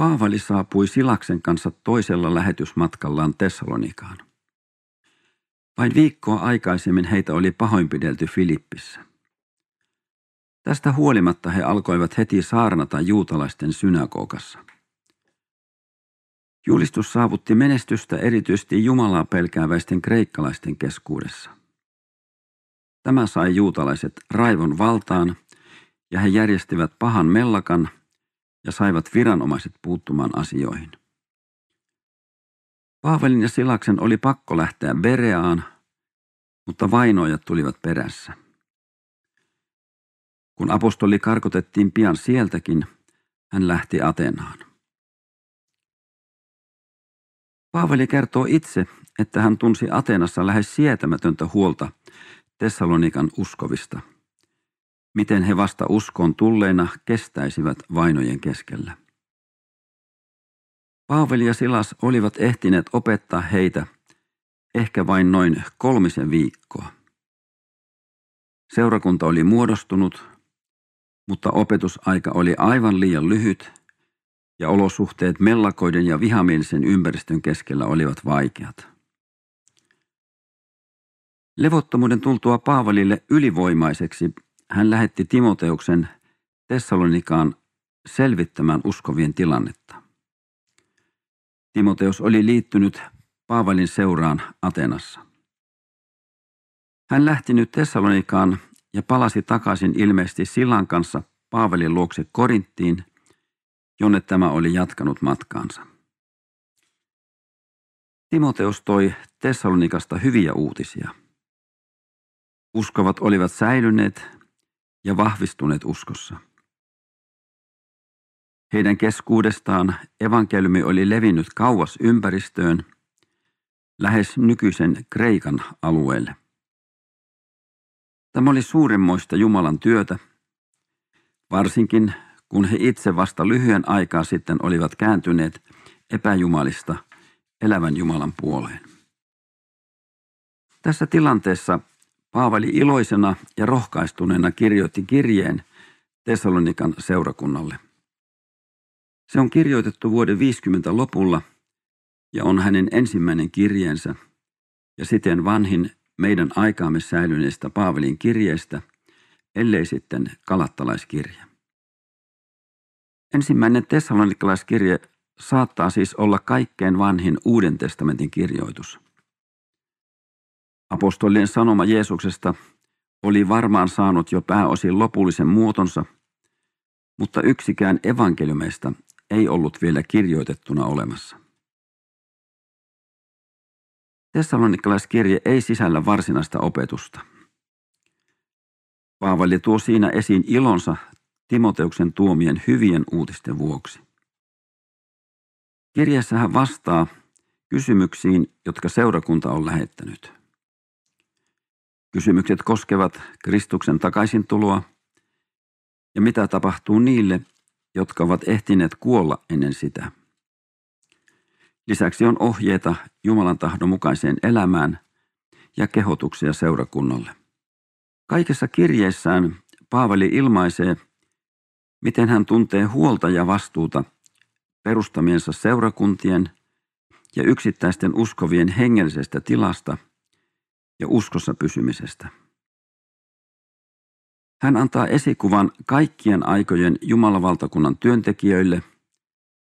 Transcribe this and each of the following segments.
Paavali saapui Silaksen kanssa toisella lähetysmatkallaan Tessalonikaan. Vain viikkoa aikaisemmin heitä oli pahoinpidelty Filippissä. Tästä huolimatta he alkoivat heti saarnata juutalaisten synagogassa. Julistus saavutti menestystä erityisesti Jumalaa pelkääväisten kreikkalaisten keskuudessa. Tämä sai juutalaiset raivon valtaan ja he järjestivät pahan mellakan ja saivat viranomaiset puuttumaan asioihin. Paavelin ja Silaksen oli pakko lähteä Bereaan, mutta vainoajat tulivat perässä. Kun apostoli karkotettiin pian sieltäkin, hän lähti Atenaan. Paavali kertoo itse, että hän tunsi Atenassa lähes sietämätöntä huolta Tessalonikan uskovista. Miten he vasta uskoon tulleina kestäisivät vainojen keskellä. Paavali ja Silas olivat ehtineet opettaa heitä ehkä vain noin kolmisen viikkoa. Seurakunta oli muodostunut, mutta opetusaika oli aivan liian lyhyt ja olosuhteet mellakoiden ja vihamielisen ympäristön keskellä olivat vaikeat. Levottomuuden tultua Paavalille ylivoimaiseksi hän lähetti Timoteuksen Tessalonikaan selvittämään uskovien tilannetta. Timoteus oli liittynyt Paavalin seuraan Atenassa. Hän lähti nyt Tessalonikaan ja palasi takaisin ilmeisesti Silan kanssa Paavalin luokse Korinttiin, jonne tämä oli jatkanut matkaansa. Timoteus toi Tessalonikasta hyviä uutisia. Uskovat olivat säilyneet ja vahvistuneet uskossa. Heidän keskuudestaan evankeliumi oli levinnyt kauas ympäristöön, lähes nykyisen Kreikan alueelle. Tämä oli suuremmoista Jumalan työtä, varsinkin kun he itse vasta lyhyen aikaa sitten olivat kääntyneet epäjumalista elävän Jumalan puoleen. Tässä tilanteessa Paavali iloisena ja rohkaistuneena kirjoitti kirjeen Tessalonikan seurakunnalle. Se on kirjoitettu vuoden 50 lopulla ja on hänen ensimmäinen kirjeensä ja siten vanhin meidän aikaamme säilyneestä Paavalin kirjeestä, ellei sitten kalattalaiskirje. Ensimmäinen tessalonikalaiskirje saattaa siis olla kaikkein vanhin Uuden testamentin kirjoitus. Apostolien sanoma Jeesuksesta oli varmaan saanut jo pääosin lopullisen muotonsa, mutta yksikään evankeliumeista ei ollut vielä kirjoitettuna olemassa. Tessalonikalaiskirje ei sisällä varsinaista opetusta. Paavali tuo siinä esiin ilonsa Timoteuksen tuomien hyvien uutisten vuoksi. Kirjassa hän vastaa kysymyksiin, jotka seurakunta on lähettänyt. Kysymykset koskevat Kristuksen takaisin tuloa ja mitä tapahtuu niille, jotka ovat ehtineet kuolla ennen sitä. Lisäksi on ohjeita Jumalan tahdon mukaiseen elämään ja kehotuksia seurakunnalle. Kaikessa kirjeessään Paavali ilmaisee, miten hän tuntee huolta ja vastuuta perustamiensa seurakuntien ja yksittäisten uskovien hengellisestä tilasta ja uskossa pysymisestä. Hän antaa esikuvan kaikkien aikojen Jumalavaltakunnan työntekijöille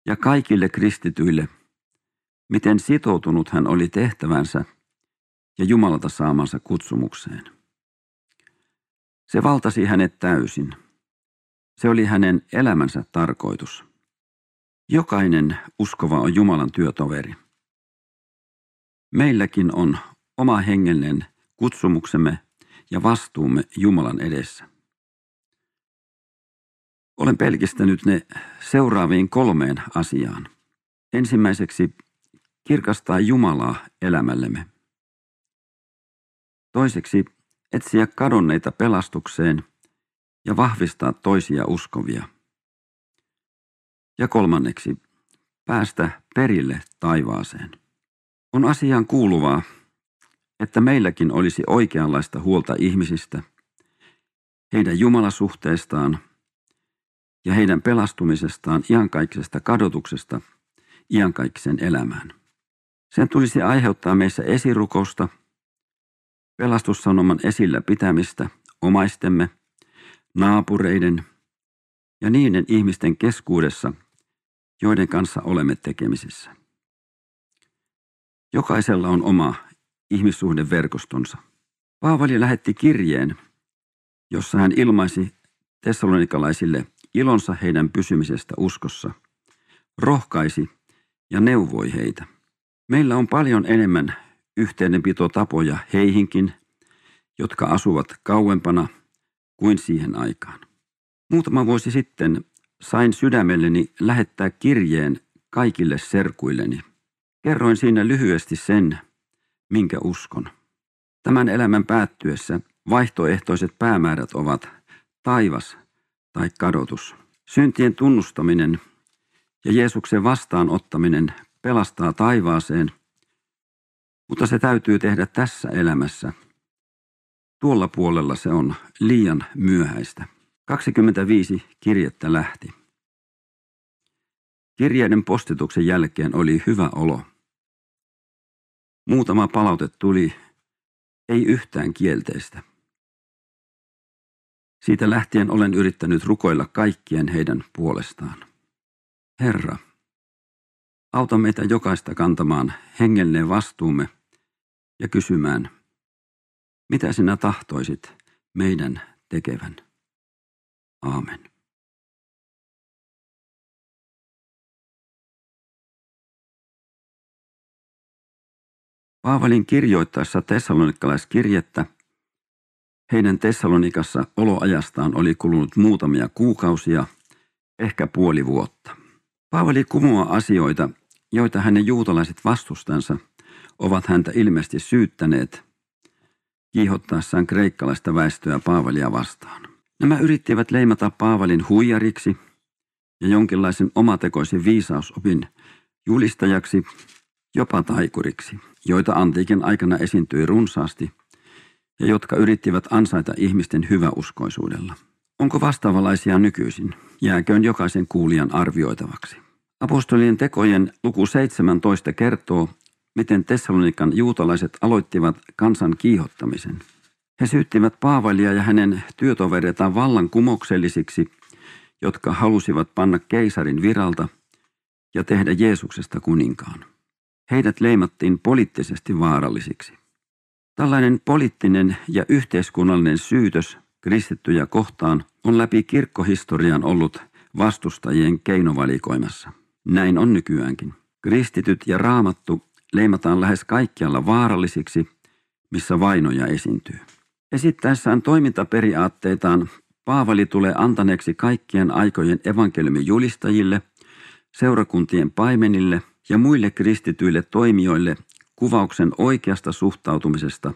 ja kaikille kristityille – miten sitoutunut hän oli tehtävänsä ja Jumalalta saamansa kutsumukseen. Se valtasi hänet täysin. Se oli hänen elämänsä tarkoitus. Jokainen uskova on Jumalan työtoveri. Meilläkin on oma hengellinen kutsumuksemme ja vastuumme Jumalan edessä. Olen pelkistänyt ne seuraaviin kolmeen asiaan. Ensimmäiseksi kirkastaa Jumalaa elämällemme. Toiseksi etsiä kadonneita pelastukseen ja vahvistaa toisia uskovia. Ja kolmanneksi päästä perille taivaaseen. On asiaan kuuluvaa, että meilläkin olisi oikeanlaista huolta ihmisistä, heidän jumalasuhteestaan ja heidän pelastumisestaan iankaikkisesta kadotuksesta iankaikkisen elämään. Sen tulisi aiheuttaa meissä esirukousta, pelastussanoman esillä pitämistä omaistemme, naapureiden ja niiden ihmisten keskuudessa, joiden kanssa olemme tekemisissä. Jokaisella on oma ihmissuhdeverkostonsa. Paavali lähetti kirjeen, jossa hän ilmaisi tessalonikalaisille ilonsa heidän pysymisestä uskossa, rohkaisi ja neuvoi heitä. Meillä on paljon enemmän yhteydenpitotapoja heihinkin, jotka asuvat kauempana kuin siihen aikaan. Muutama vuosi sitten sain sydämelleni lähettää kirjeen kaikille serkuilleni. Kerroin siinä lyhyesti sen, minkä uskon. Tämän elämän päättyessä vaihtoehtoiset päämäärät ovat taivas tai kadotus. Syntien tunnustaminen ja Jeesuksen vastaanottaminen pelastaa taivaaseen, mutta se täytyy tehdä tässä elämässä. Tuolla puolella se on liian myöhäistä. 25 kirjettä lähti. Kirjeiden postituksen jälkeen oli hyvä olo. Muutama palaute tuli, ei yhtään kielteistä. Siitä lähtien olen yrittänyt rukoilla kaikkien heidän puolestaan. Herra, auta meitä jokaista kantamaan hengellinen vastuumme ja kysymään, mitä sinä tahtoisit meidän tekevän. Aamen. Paavalin kirjoittaessa tessalonikalaiskirjettä heidän Tessalonikassa oloajastaan oli kulunut muutamia kuukausia, ehkä puoli vuotta. Paavali kumoaa asioita, joita hänen juutalaiset vastustansa ovat häntä ilmeisesti syyttäneet kiihottaessaan kreikkalaista väestöä Paavalia vastaan. Nämä yrittivät leimata Paavalin huijariksi ja jonkinlaisen omatekoisen viisausopin julistajaksi, jopa taikuriksi, joita antiikin aikana esiintyi runsaasti ja jotka yrittivät ansaita ihmisten hyväuskoisuudella. Onko vastaavalaisia nykyisin? Jääköön jokaisen kuulijan arvioitavaksi. Apostolien tekojen luku 17 kertoo, miten Tessalonikan juutalaiset aloittivat kansan kiihottamisen – he syyttivät Paavalia ja hänen työtovereitaan vallankumouksellisiksi, jotka halusivat panna keisarin viralta ja tehdä Jeesuksesta kuninkaan. Heidät leimattiin poliittisesti vaarallisiksi. Tällainen poliittinen ja yhteiskunnallinen syytös kristittyjä kohtaan on läpi kirkkohistorian ollut vastustajien keinovalikoimassa. Näin on nykyäänkin. Kristityt ja raamattu leimataan lähes kaikkialla vaarallisiksi, missä vainoja esiintyy. Esittäessään toimintaperiaatteitaan Paavali tulee antaneeksi kaikkien aikojen evankeliumin julistajille, seurakuntien paimenille ja muille kristityille toimijoille kuvauksen oikeasta suhtautumisesta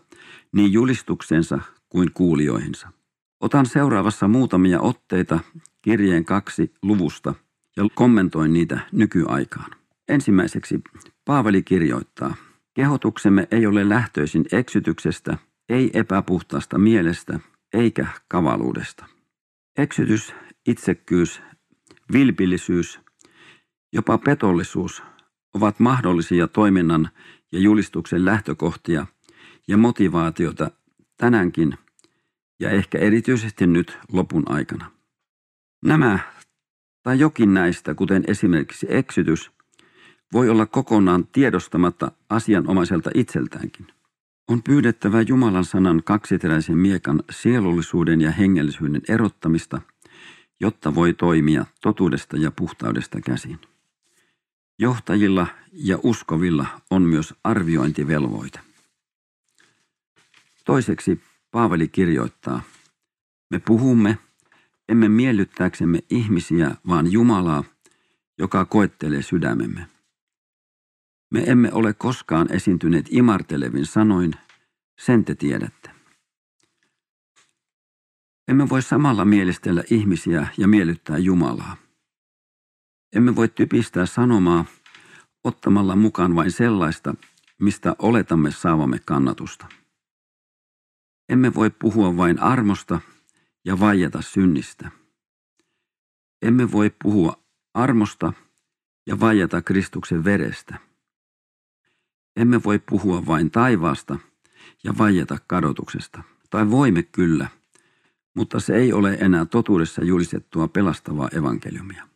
niin julistuksensa kuin kuulijoihinsa. Otan seuraavassa muutamia otteita kirjeen kaksi luvusta ja kommentoin niitä nykyaikaan. Ensimmäiseksi Paavali kirjoittaa, kehotuksemme ei ole lähtöisin eksytyksestä – ei epäpuhtaasta mielestä eikä kavaluudesta. Eksytys, itsekkyys, vilpillisyys, jopa petollisuus ovat mahdollisia toiminnan ja julistuksen lähtökohtia ja motivaatiota tänäänkin ja ehkä erityisesti nyt lopun aikana. Nämä tai jokin näistä, kuten esimerkiksi eksytys, voi olla kokonaan tiedostamatta asianomaiselta itseltäänkin. On pyydettävä Jumalan sanan kaksiteräisen miekan sielullisuuden ja hengellisyyden erottamista, jotta voi toimia totuudesta ja puhtaudesta käsin. Johtajilla ja uskovilla on myös arviointivelvoite. Toiseksi Paavali kirjoittaa, me puhumme, emme miellyttääksemme ihmisiä, vaan Jumalaa, joka koettelee sydämemme. Me emme ole koskaan esiintyneet imartelevin sanoin, sen te tiedätte. Emme voi samalla mielistellä ihmisiä ja miellyttää Jumalaa. Emme voi typistää sanomaa ottamalla mukaan vain sellaista, mistä oletamme saavamme kannatusta. Emme voi puhua vain armosta ja vaieta synnistä. Emme voi puhua armosta ja vajata Kristuksen verestä. Emme voi puhua vain taivaasta ja vajata kadotuksesta. Tai voimme kyllä, mutta se ei ole enää totuudessa julistettua pelastavaa evankeliumia.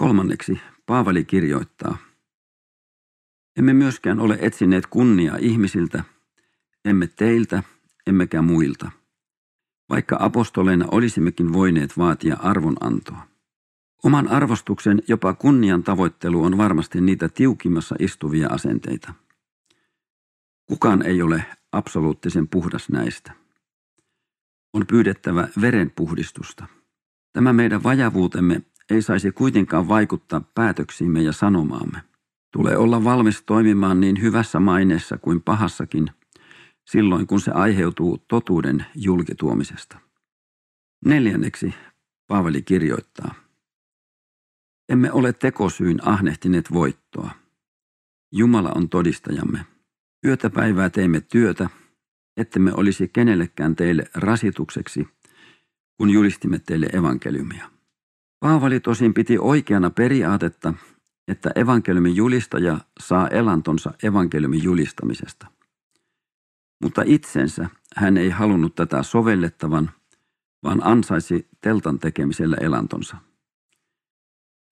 Kolmanneksi Paavali kirjoittaa, emme myöskään ole etsineet kunniaa ihmisiltä, emme teiltä, emmekä muilta, vaikka apostoleina olisimmekin voineet vaatia arvonantoa. Oman arvostuksen, jopa kunnian tavoittelu on varmasti niitä tiukimmassa istuvia asenteita. Kukaan ei ole absoluuttisen puhdas näistä. On pyydettävä verenpuhdistusta. Tämä meidän vajavuutemme ei saisi kuitenkaan vaikuttaa päätöksiimme ja sanomaamme. Tulee olla valmis toimimaan niin hyvässä maineessa kuin pahassakin, silloin kun se aiheutuu totuuden julkituomisesta. Neljänneksi Paavali kirjoittaa. Emme ole tekosyyn ahnehtineet voittoa. Jumala on todistajamme. Yötä päivää teimme työtä, ettemme olisi kenellekään teille rasitukseksi, kun julistimme teille evankeliumia. Paavali tosin piti oikeana periaatetta, että evankeliumin julistaja saa elantonsa evankeliumin julistamisesta. Mutta itsensä hän ei halunnut tätä sovellettavan, vaan ansaisi teltan tekemisellä elantonsa.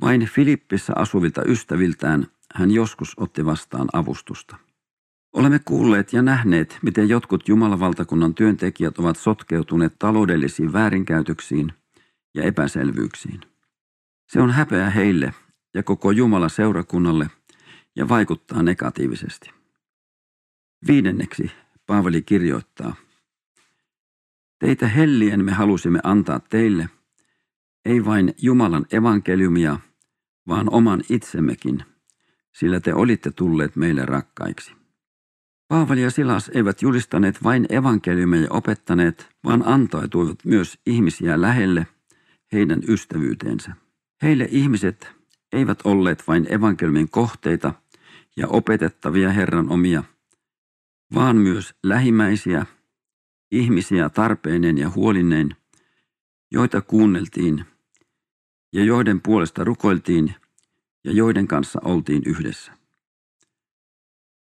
Vain Filippissä asuvilta ystäviltään hän joskus otti vastaan avustusta. Olemme kuulleet ja nähneet, miten jotkut Jumalavaltakunnan työntekijät ovat sotkeutuneet taloudellisiin väärinkäytöksiin ja epäselvyyksiin. Se on häpeä heille ja koko Jumala seurakunnalle ja vaikuttaa negatiivisesti. Viidenneksi Paavali kirjoittaa, Teitä hellien me halusimme antaa teille, ei vain Jumalan evankeliumia, vaan oman itsemmekin, sillä te olitte tulleet meille rakkaiksi. Paavali ja Silas eivät julistaneet vain evankeliumia opettaneet, vaan antaituivat myös ihmisiä lähelle heidän ystävyyteensä. Heille ihmiset eivät olleet vain evankeliumin kohteita ja opetettavia Herran omia, vaan myös lähimäisiä, ihmisiä tarpeineen ja huolineen, joita kuunneltiin ja joiden puolesta rukoiltiin ja joiden kanssa oltiin yhdessä.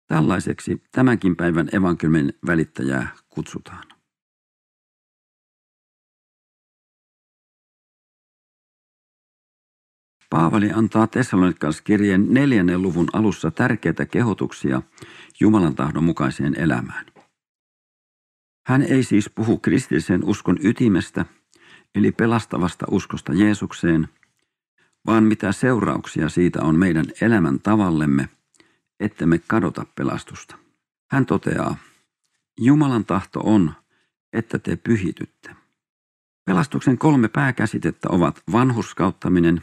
Tällaiseksi tämänkin päivän evankeliumin välittäjää kutsutaan. Paavali antaa Tessalonikalaiskirjeen neljännen luvun alussa tärkeitä kehotuksia Jumalan tahdon mukaiseen elämään. Hän ei siis puhu kristillisen uskon ytimestä, eli pelastavasta uskosta Jeesukseen, vaan mitä seurauksia siitä on meidän elämän tavallemme, että me kadota pelastusta. Hän toteaa, Jumalan tahto on, että te pyhitytte. Pelastuksen kolme pääkäsitettä ovat vanhurskauttaminen,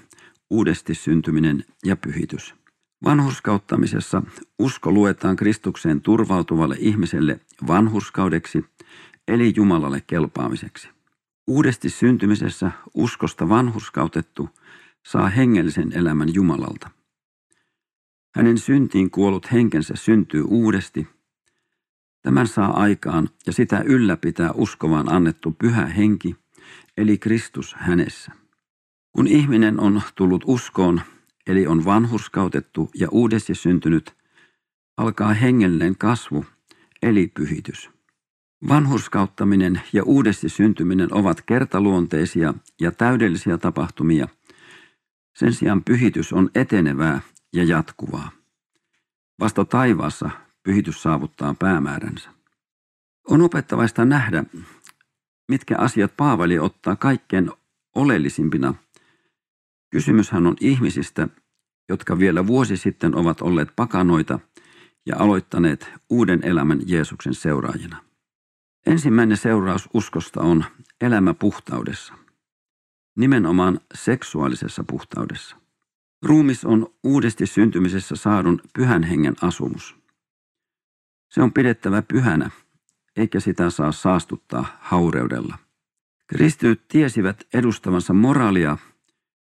uudesti syntyminen ja pyhitys. Vanhurskauttamisessa usko luetaan Kristukseen turvautuvalle ihmiselle vanhurskaudeksi, eli Jumalalle kelpaamiseksi. Uudesti syntymisessä uskosta vanhurskautettu saa hengellisen elämän Jumalalta. Hänen syntiin kuollut henkensä syntyy uudesti. Tämän saa aikaan ja sitä ylläpitää uskovaan annettu pyhä henki, eli Kristus hänessä. Kun ihminen on tullut uskoon, eli on vanhurskautettu ja uudesti syntynyt, alkaa hengellinen kasvu, eli pyhitys. Vanhurskauttaminen ja uudesti syntyminen ovat kertaluonteisia ja täydellisiä tapahtumia. Sen sijaan pyhitys on etenevää ja jatkuvaa. Vasta taivaassa pyhitys saavuttaa päämääränsä. On opettavaista nähdä, mitkä asiat Paavali ottaa kaikkein oleellisimpina – Kysymyshän on ihmisistä, jotka vielä vuosi sitten ovat olleet pakanoita ja aloittaneet uuden elämän Jeesuksen seuraajina. Ensimmäinen seuraus uskosta on elämä puhtaudessa, nimenomaan seksuaalisessa puhtaudessa. Ruumis on uudesti syntymisessä saadun pyhän hengen asumus. Se on pidettävä pyhänä, eikä sitä saa saastuttaa haureudella. Kristityt tiesivät edustavansa moraalia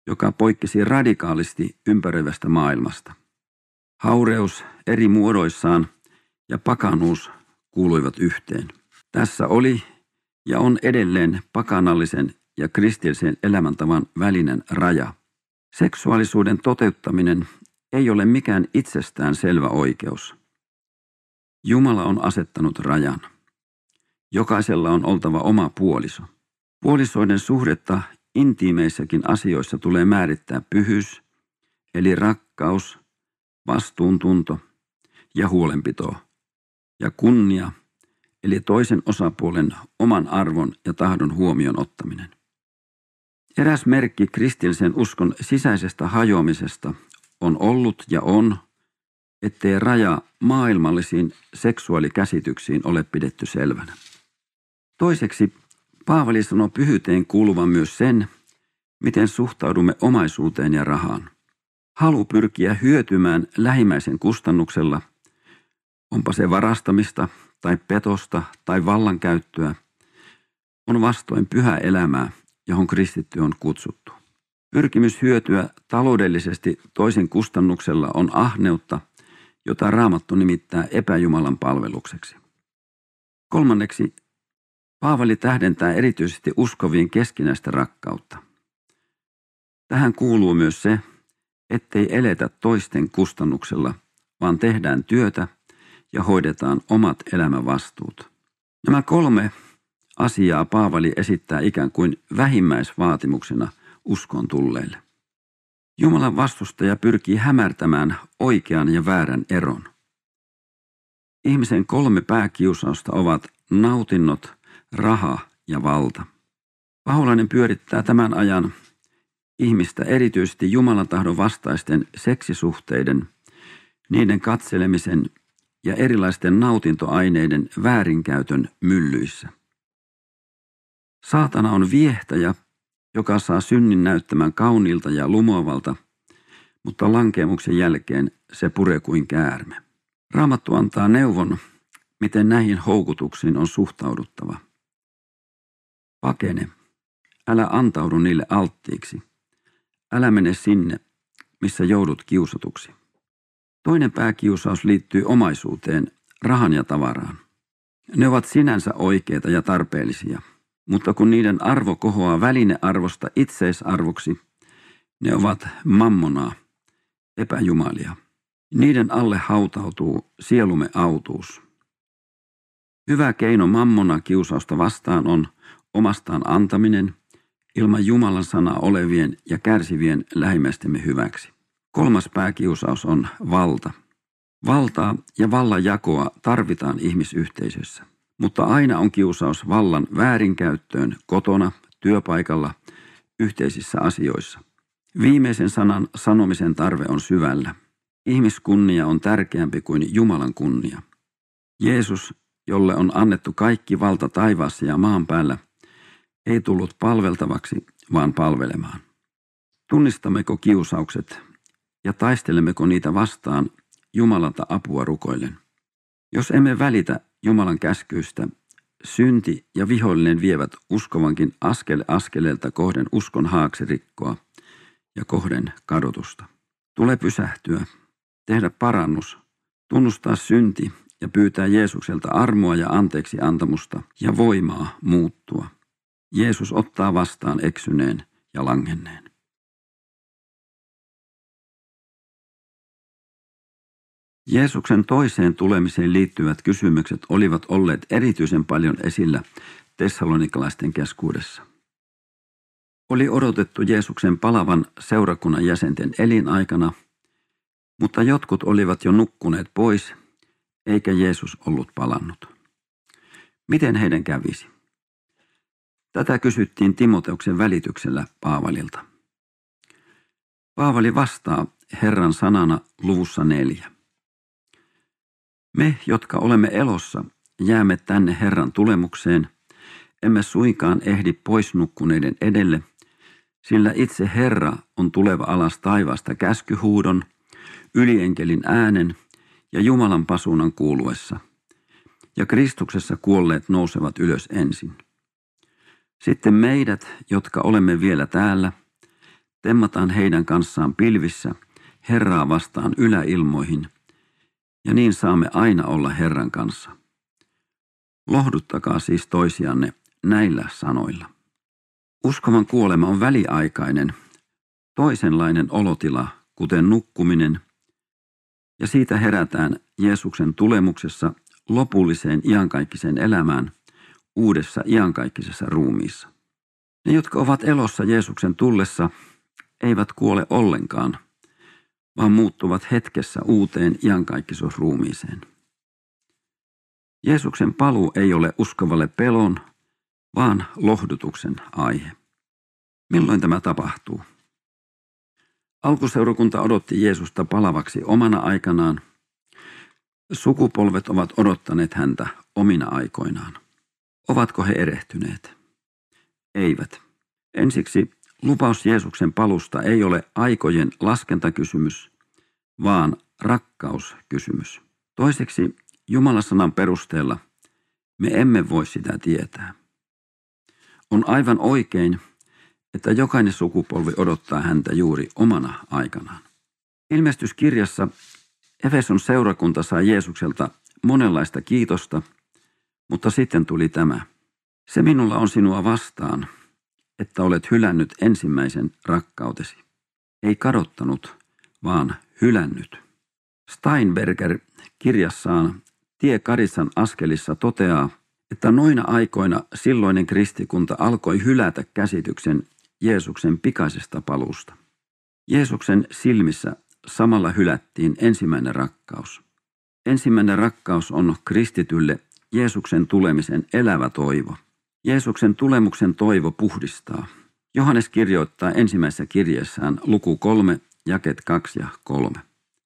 joka poikkesi radikaalisti ympäröivästä maailmasta. Haureus eri muodoissaan ja pakanuus kuuluivat yhteen. Tässä oli ja on edelleen pakanallisen ja kristillisen elämäntavan välinen raja. Seksuaalisuuden toteuttaminen ei ole mikään itsestään selvä oikeus. Jumala on asettanut rajan. Jokaisella on oltava oma puoliso. Puolisoiden suhdetta intiimeissäkin asioissa tulee määrittää pyhyys, eli rakkaus, vastuuntunto ja huolenpito, ja kunnia, eli toisen osapuolen oman arvon ja tahdon huomioon ottaminen. Eräs merkki kristillisen uskon sisäisestä hajoamisesta on ollut ja on, ettei raja maailmallisiin seksuaalikäsityksiin ole pidetty selvänä. Toiseksi Paavali sanoo pyhyyteen kuuluvan myös sen, miten suhtaudumme omaisuuteen ja rahaan. Halu pyrkiä hyötymään lähimmäisen kustannuksella, onpa se varastamista tai petosta tai vallankäyttöä, on vastoin pyhää elämää, johon kristitty on kutsuttu. Pyrkimys hyötyä taloudellisesti toisen kustannuksella on ahneutta, jota Raamattu nimittää epäjumalan palvelukseksi. Kolmanneksi Paavali tähdentää erityisesti uskovien keskinäistä rakkautta. Tähän kuuluu myös se, ettei eletä toisten kustannuksella, vaan tehdään työtä ja hoidetaan omat elämävastuut. Nämä kolme asiaa Paavali esittää ikään kuin vähimmäisvaatimuksena uskon tulleille. Jumalan vastustaja pyrkii hämärtämään oikean ja väärän eron. Ihmisen kolme pääkiusausta ovat nautinnot, raha ja valta. Paholainen pyörittää tämän ajan ihmistä erityisesti Jumalan tahdon vastaisten seksisuhteiden, niiden katselemisen ja erilaisten nautintoaineiden väärinkäytön myllyissä. Saatana on viehtäjä, joka saa synnin näyttämään kauniilta ja lumoavalta, mutta lankeemuksen jälkeen se puree kuin käärme. Raamattu antaa neuvon, miten näihin houkutuksiin on suhtauduttava. Pakene, älä antaudu niille alttiiksi. Älä mene sinne, missä joudut kiusatuksi. Toinen pääkiusaus liittyy omaisuuteen, rahan ja tavaraan. Ne ovat sinänsä oikeita ja tarpeellisia, mutta kun niiden arvo kohoaa välinearvosta itseisarvoksi, ne ovat mammonaa, epäjumalia. Niiden alle hautautuu sielumme autuus. Hyvä keino mammona kiusausta vastaan on omastaan antaminen ilman Jumalan sanaa olevien ja kärsivien lähimmäistemme hyväksi. Kolmas pääkiusaus on valta. Valtaa ja vallan jakoa tarvitaan ihmisyhteisössä, mutta aina on kiusaus vallan väärinkäyttöön kotona, työpaikalla, yhteisissä asioissa. Viimeisen sanan sanomisen tarve on syvällä. Ihmiskunnia on tärkeämpi kuin Jumalan kunnia. Jeesus, jolle on annettu kaikki valta taivaassa ja maan päällä, ei tullut palveltavaksi, vaan palvelemaan. Tunnistammeko kiusaukset ja taistelemmeko niitä vastaan Jumalalta apua rukoillen? Jos emme välitä Jumalan käskyistä, synti ja vihollinen vievät uskovankin askel askeleelta kohden uskon haaksirikkoa ja kohden kadotusta. Tule pysähtyä, tehdä parannus, tunnustaa synti ja pyytää Jeesukselta armoa ja anteeksi antamusta ja voimaa muuttua. Jeesus ottaa vastaan eksyneen ja langenneen. Jeesuksen toiseen tulemiseen liittyvät kysymykset olivat olleet erityisen paljon esillä tessalonikalaisten keskuudessa. Oli odotettu Jeesuksen palavan seurakunnan jäsenten elinaikana, mutta jotkut olivat jo nukkuneet pois, eikä Jeesus ollut palannut. Miten heidän kävisi? Tätä kysyttiin Timoteuksen välityksellä Paavalilta. Paavali vastaa Herran sanana luvussa neljä. Me, jotka olemme elossa, jäämme tänne Herran tulemukseen, emme suinkaan ehdi pois nukkuneiden edelle, sillä itse Herra on tuleva alas taivaasta käskyhuudon, ylienkelin äänen ja Jumalan pasuunan kuuluessa, ja Kristuksessa kuolleet nousevat ylös ensin. Sitten meidät, jotka olemme vielä täällä, temmataan heidän kanssaan pilvissä Herraa vastaan yläilmoihin, ja niin saamme aina olla Herran kanssa. Lohduttakaa siis toisianne näillä sanoilla. Uskovan kuolema on väliaikainen, toisenlainen olotila, kuten nukkuminen, ja siitä herätään Jeesuksen tulemuksessa lopulliseen iankaikkiseen elämään uudessa iankaikkisessa ruumiissa. Ne, jotka ovat elossa Jeesuksen tullessa, eivät kuole ollenkaan, vaan muuttuvat hetkessä uuteen iankaikkisuusruumiiseen. Jeesuksen paluu ei ole uskovalle pelon, vaan lohdutuksen aihe. Milloin tämä tapahtuu? Alkuseurakunta odotti Jeesusta palavaksi omana aikanaan. Sukupolvet ovat odottaneet häntä omina aikoinaan. Ovatko he erehtyneet? Eivät. Ensiksi lupaus Jeesuksen palusta ei ole aikojen laskentakysymys, vaan rakkauskysymys. Toiseksi Jumalasanan perusteella me emme voi sitä tietää. On aivan oikein, että jokainen sukupolvi odottaa häntä juuri omana aikanaan. Ilmestyskirjassa Efeson seurakunta sai Jeesukselta monenlaista kiitosta, mutta sitten tuli tämä. Se minulla on sinua vastaan, että olet hylännyt ensimmäisen rakkautesi. Ei kadottanut, vaan hylännyt. Steinberger kirjassaan Tie Karissan askelissa toteaa, että noina aikoina silloinen kristikunta alkoi hylätä käsityksen Jeesuksen pikaisesta paluusta. Jeesuksen silmissä samalla hylättiin ensimmäinen rakkaus. Ensimmäinen rakkaus on kristitylle Jeesuksen tulemisen elävä toivo. Jeesuksen tulemuksen toivo puhdistaa. Johannes kirjoittaa ensimmäisessä kirjeessään luku 3, jaket 2 ja 3.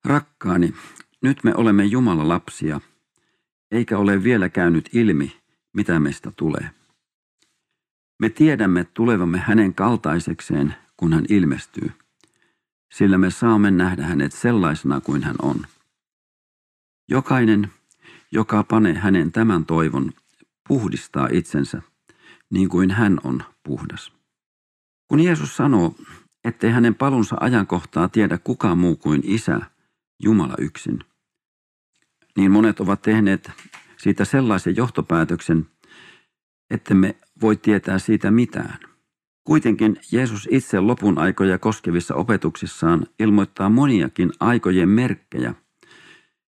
Rakkaani, nyt me olemme Jumalan lapsia, eikä ole vielä käynyt ilmi, mitä meistä tulee. Me tiedämme tulevamme hänen kaltaisekseen, kun hän ilmestyy, sillä me saamme nähdä hänet sellaisena kuin hän on. Jokainen, joka panee hänen tämän toivon, puhdistaa itsensä niin kuin hän on puhdas. Kun Jeesus sanoo, ettei hänen palunsa ajankohtaa tiedä kukaan muu kuin Isä, Jumala yksin, niin monet ovat tehneet siitä sellaisen johtopäätöksen, että me voi tietää siitä mitään. Kuitenkin Jeesus itse lopun aikoja koskevissa opetuksissaan ilmoittaa moniakin aikojen merkkejä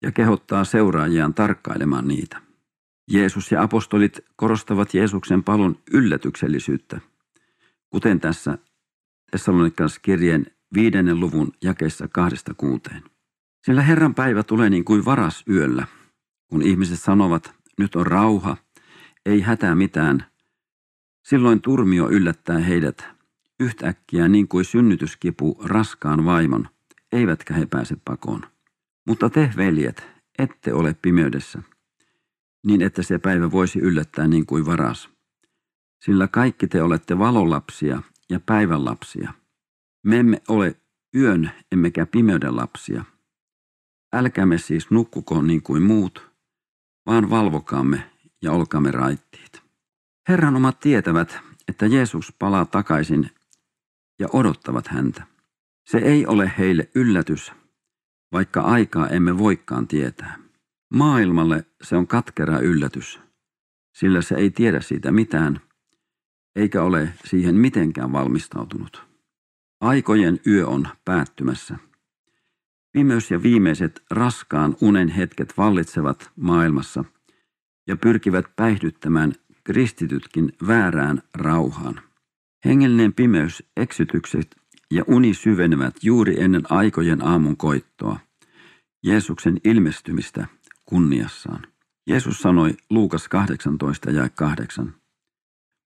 ja kehottaa seuraajiaan tarkkailemaan niitä. Jeesus ja apostolit korostavat Jeesuksen palun yllätyksellisyyttä, kuten tässä kirjeen viidennen luvun jakeessa kahdesta kuuteen. Sillä Herran päivä tulee niin kuin varas yöllä, kun ihmiset sanovat, nyt on rauha, ei hätää mitään. Silloin turmio yllättää heidät yhtäkkiä niin kuin synnytyskipu raskaan vaimon, eivätkä he pääse pakoon. Mutta te, veljet, ette ole pimeydessä, niin että se päivä voisi yllättää niin kuin varas. Sillä kaikki te olette valolapsia ja päivän lapsia. Me emme ole yön emmekä pimeyden lapsia. Älkäämme siis nukkuko niin kuin muut, vaan valvokaamme ja olkaamme raittiit. Herran omat tietävät, että Jeesus palaa takaisin ja odottavat häntä. Se ei ole heille yllätys, vaikka aikaa emme voikaan tietää. Maailmalle se on katkera yllätys, sillä se ei tiedä siitä mitään, eikä ole siihen mitenkään valmistautunut. Aikojen yö on päättymässä. Pimeys ja viimeiset raskaan unen hetket vallitsevat maailmassa ja pyrkivät päihdyttämään kristitytkin väärään rauhaan. Hengellinen pimeys, eksytykset ja uni syvenevät juuri ennen aikojen aamun koittoa, Jeesuksen ilmestymistä kunniassaan. Jeesus sanoi Luukas 18 ja 8.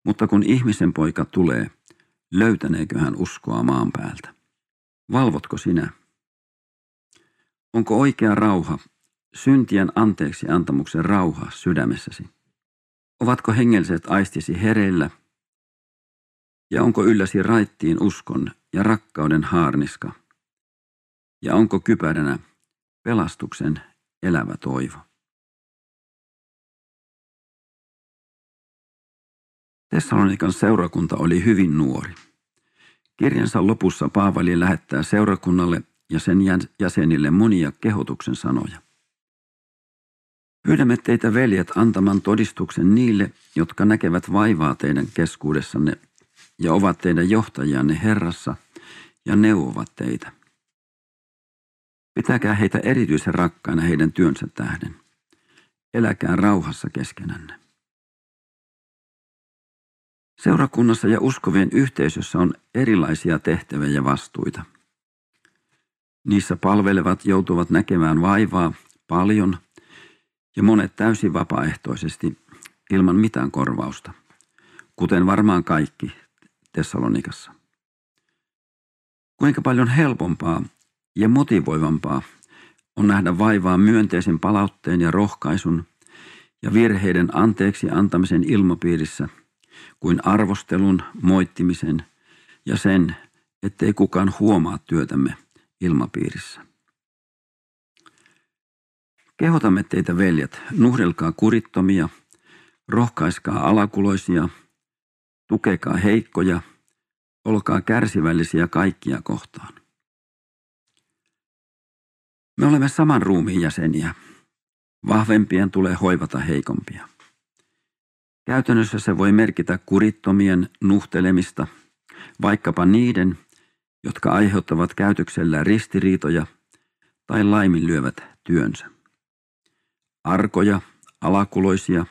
Mutta kun ihmisen poika tulee, löytäneekö hän uskoa maan päältä? Valvotko sinä? Onko oikea rauha, syntien anteeksi antamuksen rauha sydämessäsi? Ovatko hengelliset aistisi hereillä? Ja onko ylläsi raittiin uskon ja rakkauden haarniska? Ja onko kypäränä pelastuksen elävä toivo? Tessalonikan seurakunta oli hyvin nuori. Kirjansa lopussa Paavali lähettää seurakunnalle ja sen jäsenille monia kehotuksen sanoja. Pyydämme teitä veljet antamaan todistuksen niille, jotka näkevät vaivaa teidän keskuudessanne ja ovat teidän johtajianne Herrassa ja neuvovat teitä. Pitäkää heitä erityisen rakkaina heidän työnsä tähden. Eläkää rauhassa keskenänne. Seurakunnassa ja uskovien yhteisössä on erilaisia tehtäviä ja vastuita. Niissä palvelevat joutuvat näkemään vaivaa paljon ja monet täysin vapaaehtoisesti ilman mitään korvausta, kuten varmaan kaikki Tessalonikassa. Kuinka paljon helpompaa ja motivoivampaa on nähdä vaivaa myönteisen palautteen ja rohkaisun ja virheiden anteeksi antamisen ilmapiirissä kuin arvostelun, moittimisen ja sen, ettei kukaan huomaa työtämme ilmapiirissä. Kehotamme teitä veljet, nuhdelkaa kurittomia, rohkaiskaa alakuloisia, tukekaa heikkoja, olkaa kärsivällisiä kaikkia kohtaan. Me olemme saman ruumiin jäseniä. Vahvempien tulee hoivata heikompia. Käytännössä se voi merkitä kurittomien nuhtelemista, vaikkapa niiden, jotka aiheuttavat käytöksellä ristiriitoja tai laiminlyövät työnsä. Arkoja, alakuloisia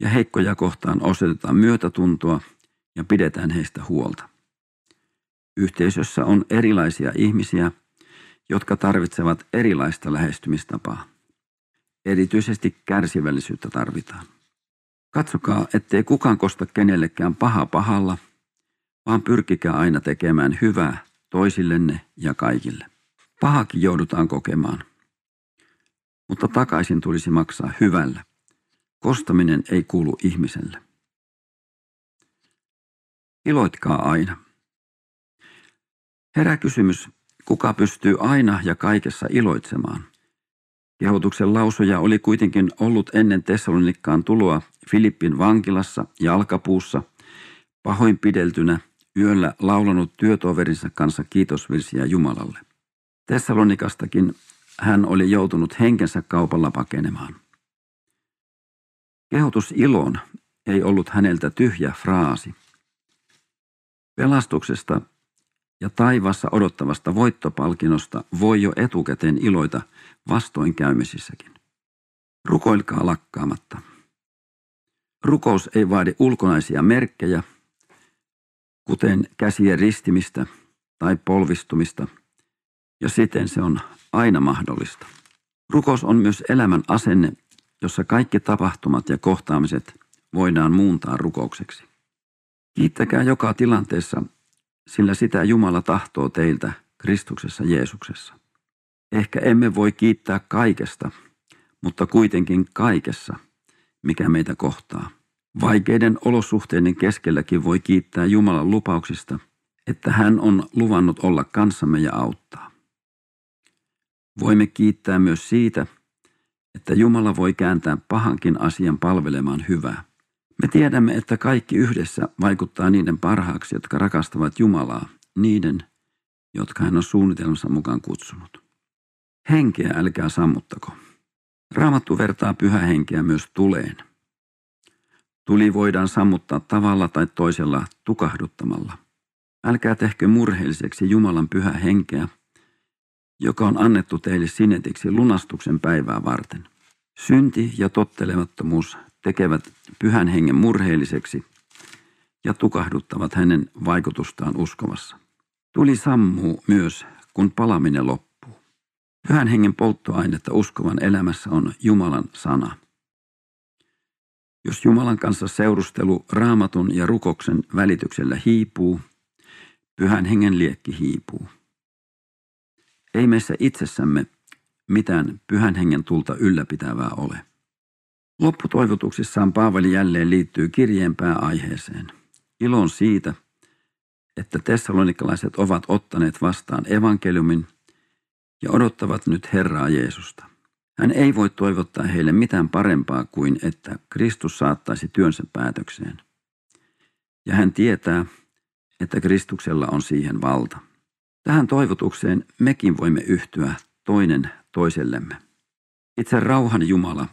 ja heikkoja kohtaan osoitetaan myötätuntoa ja pidetään heistä huolta. Yhteisössä on erilaisia ihmisiä, jotka tarvitsevat erilaista lähestymistapaa. Erityisesti kärsivällisyyttä tarvitaan. Katsokaa, ettei kukaan kosta kenellekään paha pahalla, vaan pyrkikää aina tekemään hyvää toisillenne ja kaikille. Pahakin joudutaan kokemaan, mutta takaisin tulisi maksaa hyvällä. Kostaminen ei kuulu ihmiselle. Iloitkaa aina. Herää kysymys, kuka pystyy aina ja kaikessa iloitsemaan? Kehotuksen lausuja oli kuitenkin ollut ennen Tessalonikkaan tuloa Filippin vankilassa jalkapuussa, pahoinpideltynä, yöllä laulanut työtoverinsa kanssa kiitosvirsiä Jumalalle. Tessalonikasta,kin hän oli joutunut henkensä kaupalla pakenemaan. Kehotus iloon ei ollut häneltä tyhjä fraasi. Pelastuksesta ja taivassa odottavasta voittopalkinnosta voi jo etukäteen iloita vastoinkäymisissäkin. Rukoilkaa lakkaamatta. Rukous ei vaadi ulkonaisia merkkejä, kuten käsien ristimistä tai polvistumista, ja siten se on aina mahdollista. Rukous on myös elämän asenne, jossa kaikki tapahtumat ja kohtaamiset voidaan muuntaa rukoukseksi. Kiittäkää joka tilanteessa, sillä sitä Jumala tahtoo teiltä Kristuksessa Jeesuksessa. Ehkä emme voi kiittää kaikesta, mutta kuitenkin kaikessa, mikä meitä kohtaa. Vaikeiden olosuhteiden keskelläkin voi kiittää Jumalan lupauksista, että hän on luvannut olla kanssamme ja auttaa. Voimme kiittää myös siitä, että Jumala voi kääntää pahankin asian palvelemaan hyvää. Me tiedämme, että kaikki yhdessä vaikuttaa niiden parhaaksi, jotka rakastavat Jumalaa, niiden, jotka hän on suunnitelmansa mukaan kutsunut. Henkeä älkää sammuttako. Raamattu vertaa pyhähenkeä myös tuleen. Tuli voidaan sammuttaa tavalla tai toisella tukahduttamalla. Älkää tehkö murheelliseksi Jumalan pyhä henkeä, joka on annettu teille sinetiksi lunastuksen päivää varten. Synti ja tottelemattomuus tekevät pyhän hengen murheelliseksi ja tukahduttavat hänen vaikutustaan uskovassa. Tuli sammuu myös, kun palaminen loppuu. Pyhän hengen polttoainetta uskovan elämässä on Jumalan sana. Jos Jumalan kanssa seurustelu raamatun ja rukoksen välityksellä hiipuu, pyhän hengen liekki hiipuu. Ei meissä itsessämme mitään pyhän hengen tulta ylläpitävää ole. Lopputoivotuksissaan Paavali jälleen liittyy kirjeen pääaiheeseen. Ilon siitä, että tessalonikalaiset ovat ottaneet vastaan evankeliumin ja odottavat nyt Herraa Jeesusta. Hän ei voi toivottaa heille mitään parempaa kuin, että Kristus saattaisi työnsä päätökseen. Ja hän tietää, että Kristuksella on siihen valta. Tähän toivotukseen mekin voimme yhtyä toinen toisellemme. Itse rauhan Jumala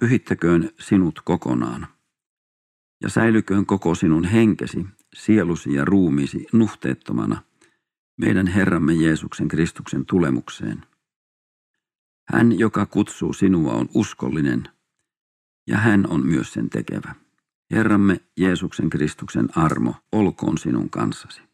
pyhittäköön sinut kokonaan ja säilyköön koko sinun henkesi, sielusi ja ruumiisi nuhteettomana meidän Herramme Jeesuksen Kristuksen tulemukseen. Hän, joka kutsuu sinua, on uskollinen, ja hän on myös sen tekevä. Herramme Jeesuksen Kristuksen armo olkoon sinun kanssasi.